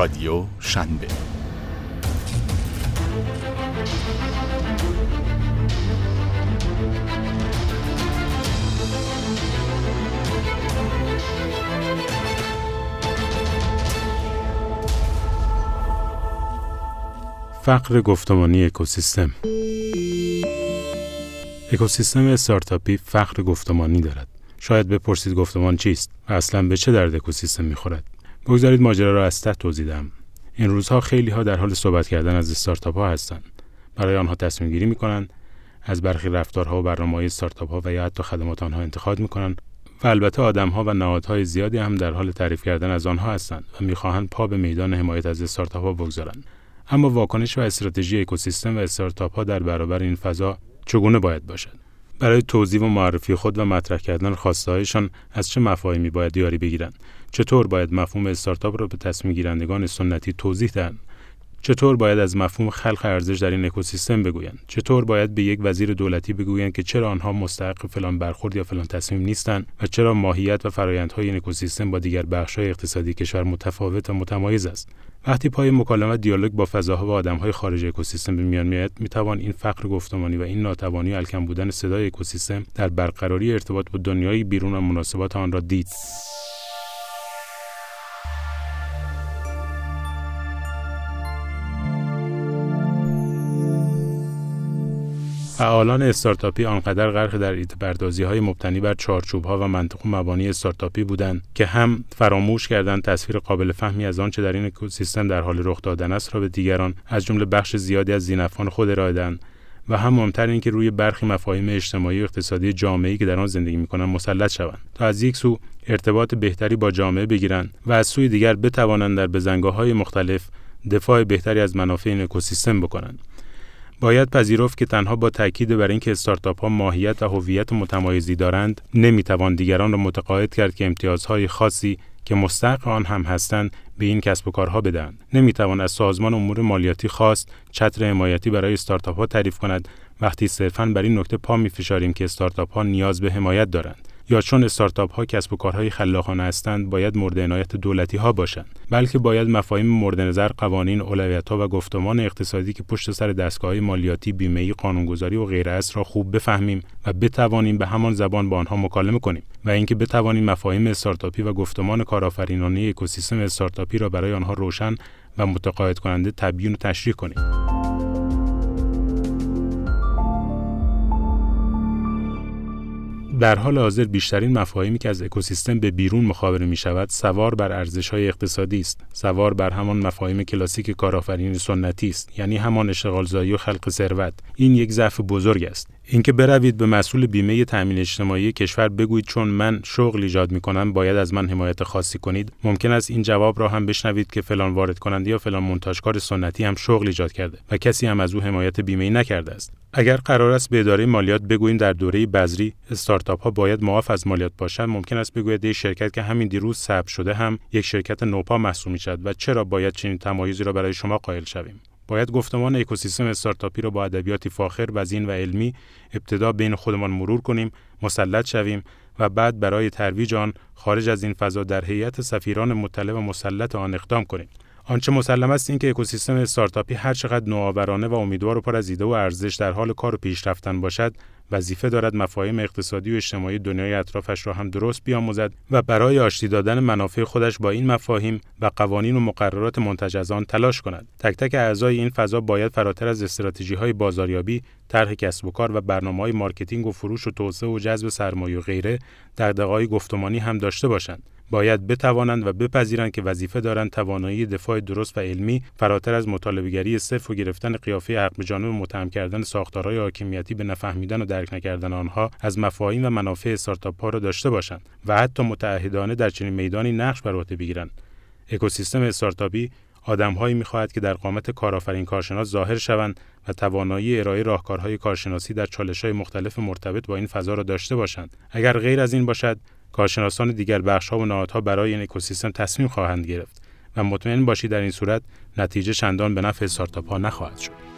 رادیو شنبه. فقر گفتمانی اکوسیستم. اکوسیستم استارتاپی فقر گفتمانی دارد. شاید بپرسید گفتمان چیست و اصلا به چه درد اکوسیستم می‌خورد. بگذارید ماجرا را از ته توضیح دهم. این روزها خیلی ها در حال صحبت کردن از استارتاپ ها هستند. برای آنها تصمیم گیری می کنند از برخی رفتارها و برنامه های استارتاپ ها و یا حتی خدمات آنها انتخاب می کنند و البته آدم ها و نهادهای زیادی هم در حال تعریف کردن از آنها هستند و می‌خواهند پا به میدان حمایت از استارتاپ ها بگذارند. اما واکنش و استراتژی اکوسیستم و استارتاپ ها در برابر این فضا چگونه باید باشد؟ برای توضیح و معرفی خود و مطرح کردن خواستهایشان از چه مفاهیمی باید یاری بگیرند؟ چطور باید مفهوم استارتاپ را به تصمیم گیرندگان سنتی توضیح دهند؟ چطور باید از مفهوم خلق ارزش در این اکوسیستم بگویند؟ چطور باید به یک وزیر دولتی بگویند که چرا آنها مستحق فلان برخورد یا فلان تصمیم نیستند و چرا ماهیت و فرایندهای این اکوسیستم با دیگر بخش‌های اقتصادی کشور متفاوت و متمایز است؟ وقتی پای مکالمه دیالوگ با فضاها و آدمهای خارج اکوسیستم به میان میآید می‌توان این فقر گفتمانی و این ناتوانی الکم بودن صدای اکوسیستم در برقراری ارتباط با دنیای بیرون و مناسبات آن را دید. فعالان استارتاپی آنقدر غرق در ایده های مبتنی بر چارچوب ها و منطق و مبانی استارتاپی بودند که هم فراموش کردند تصویر قابل فهمی از آنچه در این اکوسیستم در حال رخ دادن است را به دیگران از جمله بخش زیادی از زینفان خود ارائه دهند و هم مهمتر اینکه روی برخی مفاهیم اجتماعی و اقتصادی جامعه‌ای که در آن زندگی می‌کنند مسلط شوند تا از یک سو ارتباط بهتری با جامعه بگیرند و از سوی دیگر بتوانند در بزنگاه‌های مختلف دفاع بهتری از منافع این اکوسیستم بکنند. باید پذیرفت که تنها با تاکید بر اینکه استارتاپ ها ماهیت و هویت متمایزی دارند نمی‌توان دیگران را متقاعد کرد که امتیازهای خاصی که مستحق آن هم هستند به این کسب و کارها بدهند. نمی‌توان از سازمان امور مالیاتی خواست چتر حمایتی برای استارتاپ ها تعریف کند. وقتی صرفا بر این نکته پا میفشاریم که استارتاپ ها نیاز به حمایت دارند. یا چون استارتاپ ها کسب و کارهای خلاقانه هستند باید مورد عنایت دولتی ها باشند بلکه باید مفاهیم مورد نظر قوانین اولویت ها و گفتمان اقتصادی که پشت سر دستگاه مالیاتی بیمه قانونگذاری و غیره است را خوب بفهمیم و بتوانیم به همان زبان با آنها مکالمه کنیم و اینکه بتوانیم مفاهیم استارتاپی و گفتمان کارآفرینانه اکوسیستم استارتاپی را برای آنها روشن و متقاعد کننده تبیین و تشریح کنیم. در حال حاضر بیشترین مفاهیمی که از اکوسیستم به بیرون مخابره می شود سوار بر ارزش های اقتصادی است. سوار بر همان مفاهیم کلاسیک کارآفرینی سنتی است یعنی همان اشتغالزایی و خلق ثروت. این یک ضعف بزرگ است. اینکه بروید به مسئول بیمه تامین اجتماعی کشور بگویید چون من شغل ایجاد می کنم باید از من حمایت خاصی کنید. ممکن است این جواب را هم بشنوید که فلان وارد کننده یا فلان منتاجکار سنتی هم شغل ایجاد کرده و کسی هم از او حمایت بیمه نکرده است. اگر قرار است به اداره مالیات بگوییم در دوره بذری استارتاپ ها باید معاف از مالیات باشند ممکن است بگوید یک شرکت که همین دیروز ثبت شده هم یک شرکت نوپا محسوب می شود و چرا باید چنین تمایزی را برای شما قائل شویم؟ باید گفتمان اکوسیستم استارتاپی را با ادبیاتی فاخر وزین و علمی ابتدا بین خودمان مرور کنیم مسلط شویم و بعد برای ترویج آن خارج از این فضا در هیئت سفیران مطلع و مسلط آن اقدام کنیم. آنچه مسلم است اینکه اکوسیستم استارتاپی هر چقدر نوآورانه و امیدوار و پر از ایده و ارزش در حال کار و پیشرفتن باشد وظیفه دارد مفاهیم اقتصادی و اجتماعی دنیای اطرافش را هم درست بیاموزد و برای آشتی دادن منافع خودش با این مفاهیم و قوانین و مقررات منتج از آن تلاش کند. تک تک اعضای این فضا باید فراتر از استراتژی های بازاریابی طرح کسب و کار و برنامه های marketing و فروش و توسعه و جذب سرمایه و غیره دغدغه‌های گفتمانی هم داشته باشند. باید بتوانند و بپذیرند که وظیفه دارند توانایی دفاع درست و علمی فراتر از مطالبه‌گری صرف و گرفتن قیافه حق به جانب متهم کردن ساختارهای حاکمیتی به نفهمیدن و درک نکردن آنها از مفاهیم و منافع استارتاپ ها را داشته باشند و حتی متعهدانه در چنین میدانی نقش بر عهده بگیرند. اکوسیستم استارتاپی آدمهایی می‌خواهد که در قامت کارآفرین کارشناس ظاهر شوند و توانایی ارائه راهکارهای کارشناسی در چالش‌های مختلف مرتبط با این فضا را داشته باشند. اگر غیر از این باشد کارشناسان دیگر بخشها و نهادها برای این اکوسیستم تصمیم خواهند گرفت و مطمئن باشید در این صورت نتیجه چندان به نفع استارتاپ ها نخواهد شد.